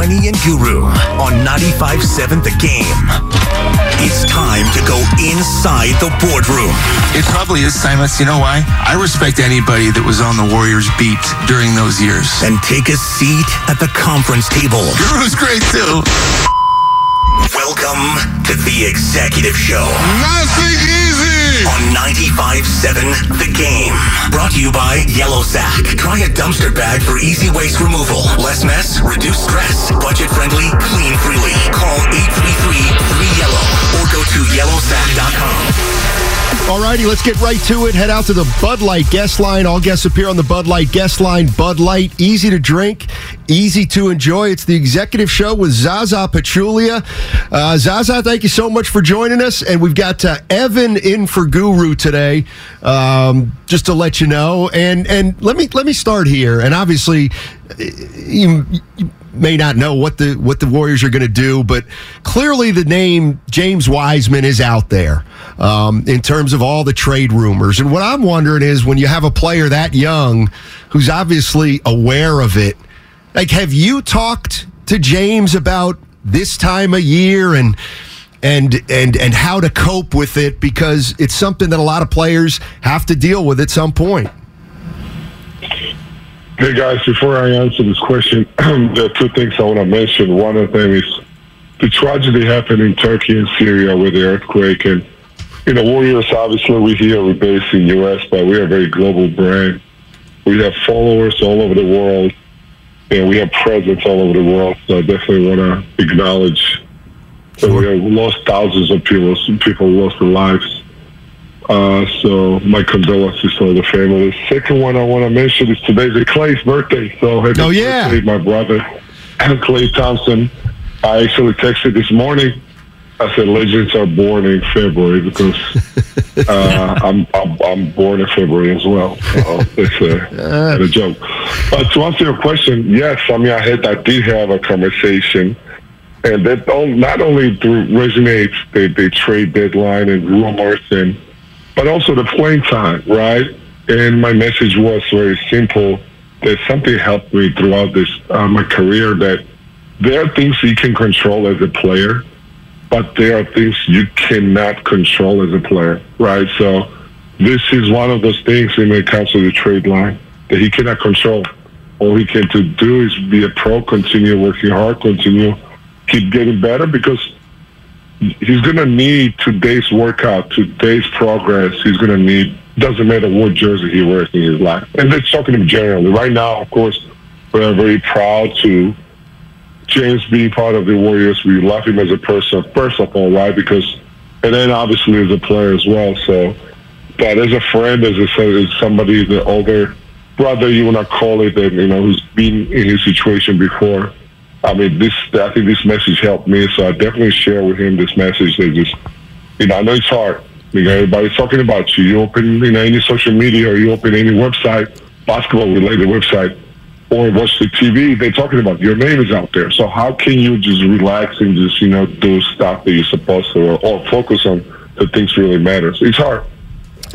to Steiny and Guru on 95.7 The Game. It's time to go inside the boardroom. It probably is, Simus. You know why? I respect anybody that was on the Warriors beat during those years. And take a seat at the conference table. Guru's great, too. Welcome to the Executive Show Nothing easy. On 95.7 The Game. Brought to you by Yellow Sack. Try a dumpster bag for easy waste removal. Less mess, reduce stress. Budget friendly, clean freely. Call 833-3YELLOW or go to yellowsack.com. Alrighty, let's get right to it. Head out to the Bud Light guest line. All guests appear on the Bud Light guest line. Bud Light, easy to drink, easy to enjoy. It's the executive show with Zaza Pachulia. Uh, Zaza, thank you so much for joining us. And we've got uh, Evan in for Guru today, um, just to let you know. And and let me let me start here. And obviously, you, you may not know what the what the Warriors are going to do, but clearly the name James Wiseman is out there um, in terms of all the trade rumors. And what I'm wondering is when you have a player that young who's obviously aware of it, like have you talked to James about this time of year and and and and how to cope with it because it's something that a lot of players have to deal with at some point. Hey guys, before I answer this question, there are two things I want to mention. One of them is the tragedy happened in Turkey and Syria with the earthquake. And, you know, Warriors, obviously, we're here, we're based in U.S., but we are a very global brand. We have followers all over the world, and we have presence all over the world. So I definitely want to acknowledge that we have lost thousands of people, some people lost their lives. Uh, so my condolences to all the family. Second one I want to mention is today's Klay's birthday. So happy Oh, yeah. birthday, my brother, and Klay Thompson. I actually texted this morning. I said legends are born in February because uh, I'm, I'm I'm born in February as well. So it's a, a joke. But to answer your question, yes, I mean I had I did have a conversation and that not only resonates the, the trade deadline and rumors and but also the playing time, right? And my message was very simple. That something helped me throughout this uh, my career. That there are things you can control as a player, but there are things you cannot control as a player, right? So this is one of those things when it comes to the trade line that he cannot control. All he can to do is be a pro, continue working hard, continue keep getting better because he's going to need today's workout, today's progress. He's going to need, doesn't matter what jersey he wears in his life. And that's talking to him generally. Right now, of course, we're very proud to James being part of the Warriors. We love him as a person, first of all, right? Because, and then obviously as a player as well. So, but as a friend, as, a, as somebody, the older brother, you want to call it, that, you know, who's been in his situation before. I mean, this. I think this message helped me, so I definitely share with him this message. That just, you know, I know it's hard. You know, everybody's talking about you. You open, you know, any social media or you open any website, basketball-related website, or watch the TV. They're talking about your name is out there. So how can you just relax and just, you know, do stuff that you're supposed to, or, or focus on the things really matters? It's hard,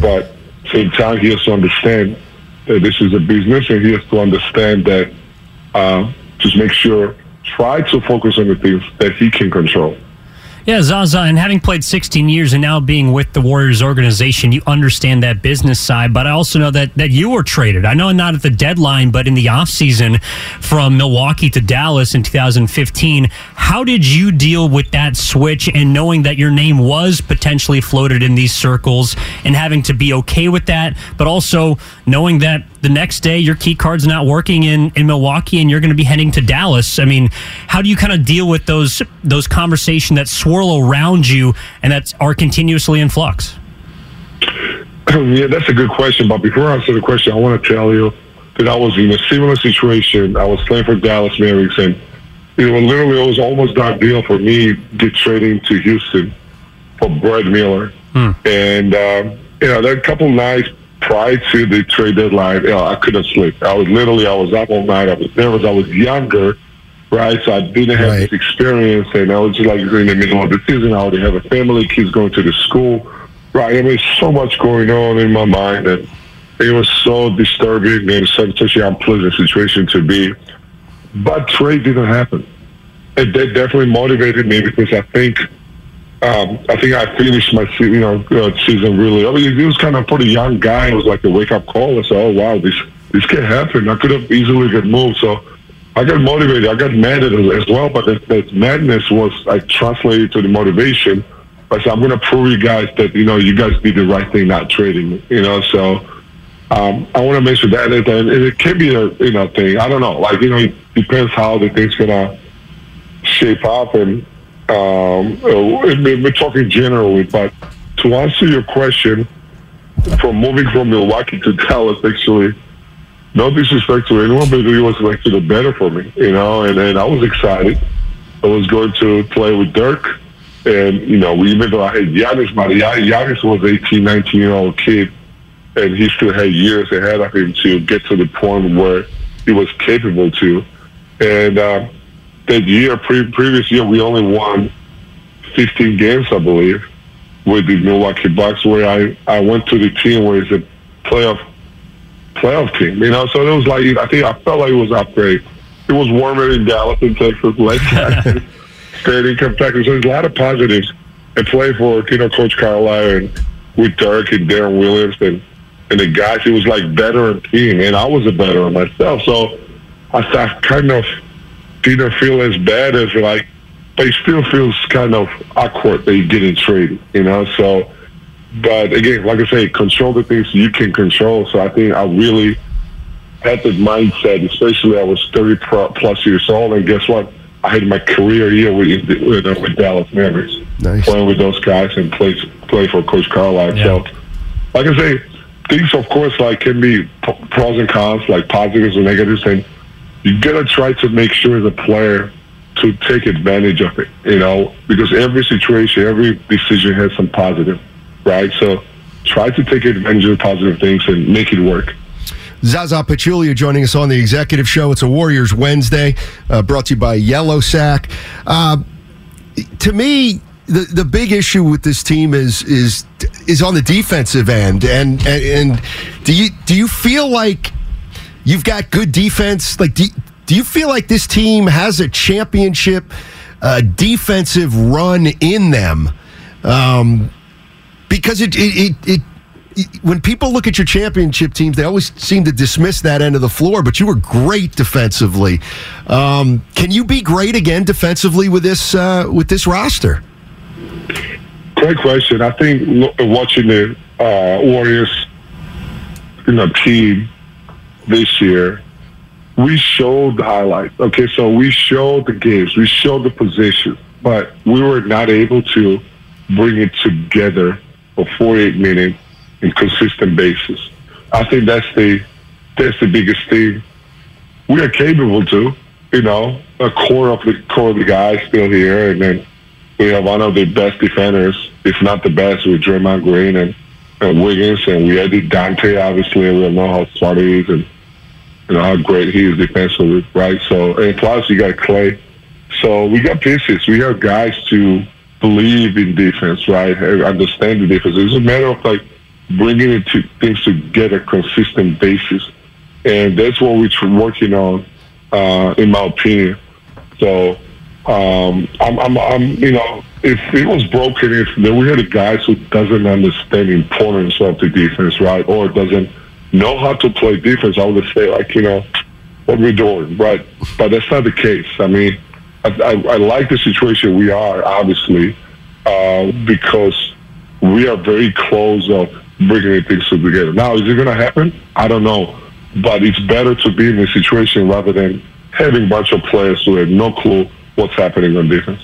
but same time he has to understand that this is a business, and he has to understand that uh, just make sure try to focus on the things that he can control. Yeah, Zaza, and having played 16 years and now being with the Warriors organization, you understand that business side. But I also know that, that you were traded. I know not at the deadline, but in the offseason from Milwaukee to Dallas in 2015. How did you deal with that switch and knowing that your name was potentially floated in these circles and having to be okay with that, but also knowing that the next day your key card's not working in, in Milwaukee and you're going to be heading to Dallas. I mean, how do you kind of deal with those those conversations that swirl around you and that are continuously in flux? yeah, that's a good question. But before I answer the question, I want to tell you that I was in a similar situation. I was playing for Dallas Mavericks, and it was literally it was almost that deal for me get trading to Houston for Brad Miller. And um, you know, there a couple nights prior to the trade deadline. You know, I couldn't sleep. I was literally I was up all night. I was nervous. I was younger. Right, so I didn't have Right. this experience, and I was just like in the middle of the season. I already have a family, kids going to the school. Right, I mean, so much going on in my mind that it was so disturbing and such such an unpleasant situation to be. but trade didn't happen. And that definitely motivated me because I think um, I think I finished my you know uh, season really. I mean, he was kind of a pretty young guy. It was like a wake up call. I said, "Oh wow, this this can happen." I could have easily get moved. So I got motivated. I got mad at it as well, but that, that madness was I translated to the motivation. I said, "I'm going to prove you guys that you know you guys did the right thing, not trading me." You know, so. Um, I want to mention that, and it can be a you know thing. I don't know, like you know, it depends how the thing's gonna shape up, and um, we're talking generally, but to answer your question, from moving from Milwaukee to Dallas, actually, no disrespect to anyone, but it was like to the better for me, you know, and, and I was excited. I was going to play with Dirk, and, you know, we, even though I had Giannis, Giannis was 18, 19 year old kid, and he still had years ahead of him to get to the point where he was capable to. And, uh, that year, pre- previous year, we only won 15 games, I believe, with the Milwaukee Bucks, where I, I went to the team where it's a playoff playoff team. You know, so it was like I think I felt like it was upgrade. It was warmer in Dallas in Texas, less Texas, stayed in Kentucky. So there's a lot of positives. And play for you know Coach Carlisle and with Dirk and Deron Williams and and the guys. It was like veteran team, and I was a veteran myself. So I, I kind of didn't feel as bad as like, but it still feels kind of awkward that you're getting traded, you know. So, but again, like I say, control the things you can control. So I think I really had the mindset, especially I was 30 plus years old, and guess what? I had my career year with with, uh, with Dallas Mavericks, nice. playing with those guys and play play for Coach Carlisle. Yeah. So, like I say, things of course like can be pros and cons, like positives and negatives, and you gotta try to make sure the player to take advantage of it, you know, because every situation, every decision has some positive, right? So try to take advantage of positive things and make it work. Zaza Pachulia joining us on the executive show. It's a Warriors Wednesday, uh, brought to you by Yellow Sack. Uh, to me, the, the big issue with this team is is is on the defensive end, and and, and do you do you feel like You've got good defense. Like, do, do you feel like this team has a championship uh, defensive run in them? Um, because it, it, it, it, when people look at your championship teams, they always seem to dismiss that end of the floor. But you were great defensively. Um, can you be great again defensively with this uh, with this roster? Great question. I think watching the uh, Warriors, you know, team this year, we showed the highlights. Okay, so we showed the games, we showed the position, but we were not able to bring it together for 48 minutes in consistent basis. I think that's the that's the biggest thing. We are capable to, you know, a core of the core of the guys still here, and then we have one of the best defenders, if not the best, with Draymond Green and, and Wiggins, and we added Donte. Obviously, we know how smart he is, and you know how great he is defensively, right? So, and plus you got Klay. So we got pieces. We have guys to believe in defense, right? Understand the defense. It's a matter of like bringing it to things to get a consistent basis, and that's what we're working on, uh, in my opinion. So, um, I'm, I'm, I'm, you know, if it was broken, if we had a guys who doesn't understand the importance of the defense, right, or doesn't know how to play defense, I would say like you know what we're doing, right? But that's not the case. I mean, I, I, like the situation we are obviously uh, because we are very close of bringing things together. Now, is it going to happen? I don't know, but it's better to be in a situation rather than having a bunch of players who have no clue what's happening on defense.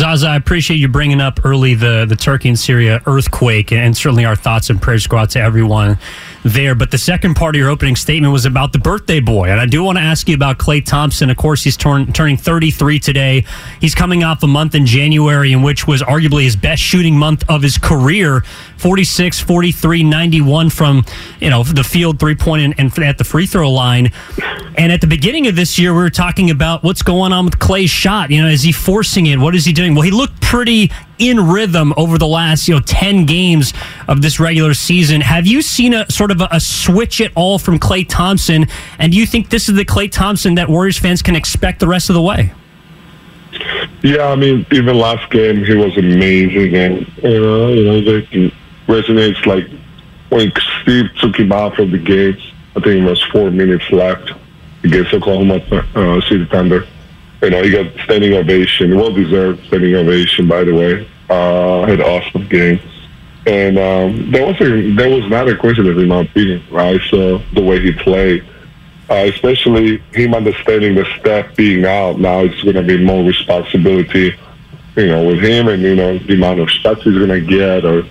Zaza, I appreciate you bringing up early the, the Turkey and Syria earthquake, and certainly our thoughts and prayers go out to everyone there. But the second part of your opening statement was about the birthday boy. And I do want to ask you about Klay Thompson. Of course, he's turn, turning 33 today. He's coming off a month in January in which was arguably his best shooting month of his career 46, 43, 91 from you know the field, three point, and, and at the free throw line. And at the beginning of this year, we were talking about what's going on with Klay's shot. You know, is he forcing it? What is he doing? Well, he looked pretty in rhythm over the last you know ten games of this regular season. Have you seen a sort of a, a switch at all from Klay Thompson? And do you think this is the Klay Thompson that Warriors fans can expect the rest of the way? Yeah, I mean, even last game he was amazing, and you know, you know, it resonates like when Steve took him out of the games. I think it was four minutes left against Oklahoma uh, City Thunder. You know, he got standing ovation, well deserved standing ovation, by the way. Uh, had awesome game, and um, there was a, there was not a coincidence in my opinion, right? So the way he played uh, especially him understanding the Steph being out now it's going to be more responsibility you know with him and you know the amount of shots he's going to get or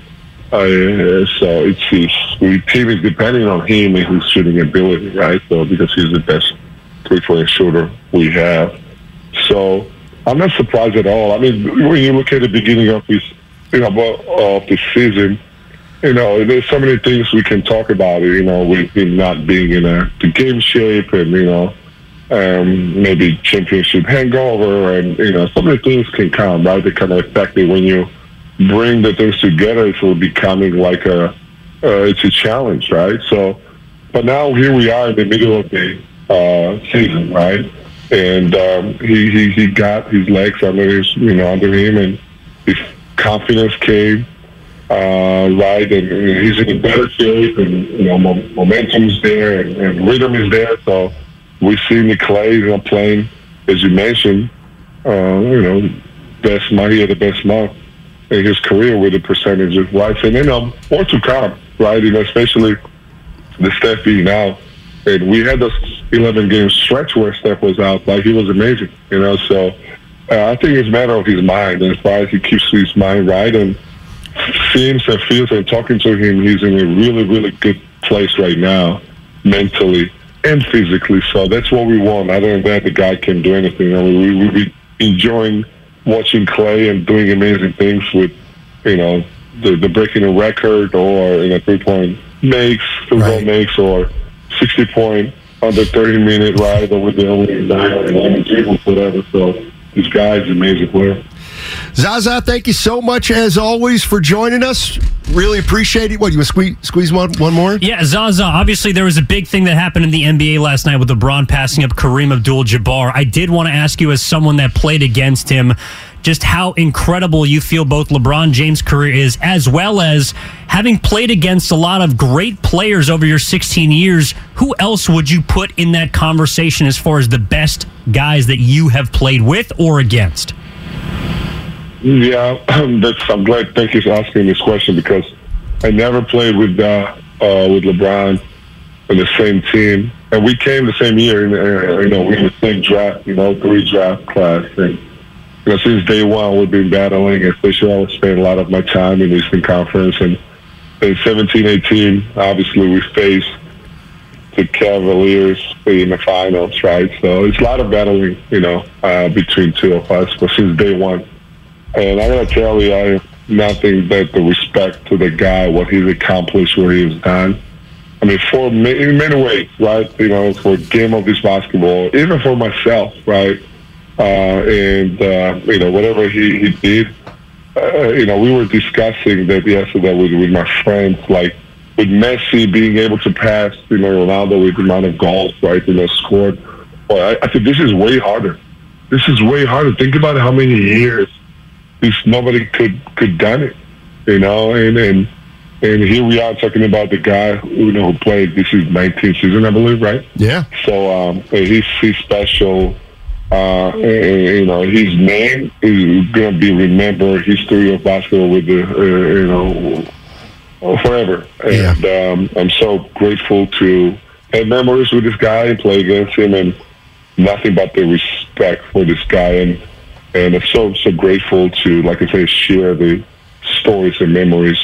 uh, so it's his the team is depending on him and his shooting ability right so because he's the best three-point shooter we have so I'm not surprised at all I mean when you look at the beginning of this, you know of the season you know, there's so many things we can talk about. You know, with him not being in a the game shape, and you know, um, maybe championship hangover, and you know, so many things can come. Right, they kind of affect it when you bring the things together. It It's becoming like a uh, it's a challenge, right? So, but now here we are in the middle of the uh, season, right? And um, he, he he got his legs under his you know under him, and his confidence came uh, right, and, and, he's in better shape, and you know momentum's there, and, and rhythm is there. So we see Klay you know, playing, as you mentioned, uh, you know, best month, he had the best month in his career with the percentages, right? And then um, more to come, right? You know, especially the being out. And we had this 11 game stretch where Steph was out. Like, he was amazing, you know? So uh, I think it's a matter of his mind. And as far as he keeps his mind right and seems and feels and talking to him, he's in a really, really good place right now, mentally and physically. So that's what we want. Other than that, the guy can do anything. I mean, we will be enjoying watching Klay and doing amazing things with, you know, the, the breaking a record or in a three point makes, goal right. makes, or 60 point under 30 minute ride or with the only nine or 11 dribbles, whatever. So this guy's an amazing player. Zaza, thank you so much as always for joining us. Really appreciate it. What you want squeeze squeeze one one more? Yeah, Zaza. Obviously, there was a big thing that happened in the NBA last night with LeBron passing up Kareem Abdul-Jabbar. I did want to ask you, as someone that played against him, just how incredible you feel both LeBron James' career is, as well as having played against a lot of great players over your 16 years. Who else would you put in that conversation as far as the best guys that you have played with or against? Yeah. I'm glad. Thank you for asking this question because I never played with uh, uh, with LeBron in the same team, and we came the same year. You know, we were the same draft. You know, three draft class, and you know, since day one, we've been battling. Especially, I spending a lot of my time in Eastern Conference, and in 17, 18, obviously, we faced the Cavaliers in the finals, right? So it's a lot of battling, you know, uh, between two of us. But since day one and I gotta tell you, I have nothing but the respect to the guy, what he's accomplished, what he's done. I mean, for in many ways, right? You know, for game of this basketball, even for myself, right? Uh, and uh, you know, whatever he he did, uh, you know, we were discussing that yesterday with with my friends, like with Messi being able to pass, you know, Ronaldo with the amount of goals, right? You know, scored. Well, I, I think this is way harder. This is way harder. Think about how many years least nobody could could done it, you know. And and and here we are talking about the guy who you know who played. This is 19th season, I believe, right? Yeah. So um, he's he's special. Uh, and, you know, his name is going to be remembered. History of basketball with the uh, you know forever. And yeah. um, I'm so grateful to have memories with this guy and play against him, and nothing but the respect for this guy and and I'm so so grateful to, like I say, share the stories and memories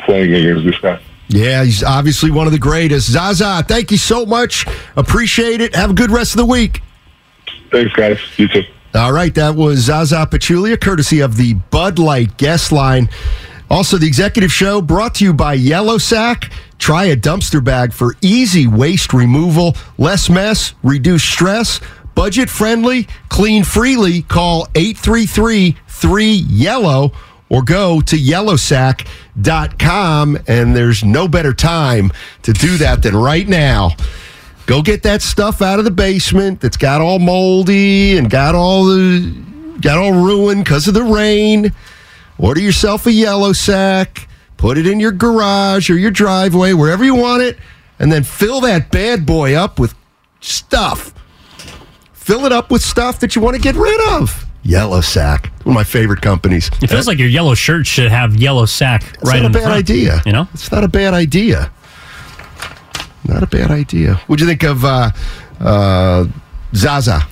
playing against this guy. Yeah, he's obviously one of the greatest. Zaza, thank you so much. Appreciate it. Have a good rest of the week. Thanks, guys. You too. All right, that was Zaza Pachulia, courtesy of the Bud Light guest line. Also, the executive show brought to you by Yellow Sack. Try a dumpster bag for easy waste removal, less mess, reduce stress Budget friendly, clean freely. Call 833 3 Yellow or go to yellowsack.com. And there's no better time to do that than right now. Go get that stuff out of the basement that's got all moldy and got all the got all ruined because of the rain. Order yourself a yellow sack, put it in your garage or your driveway, wherever you want it, and then fill that bad boy up with stuff. Fill it up with stuff that you want to get rid of. Yellow Sack, one of my favorite companies. It feels like your yellow shirt should have yellow sack It's right not on a bad idea. You know, it's not a bad idea. Not a bad idea. What'd you think of uh, uh, Zaza?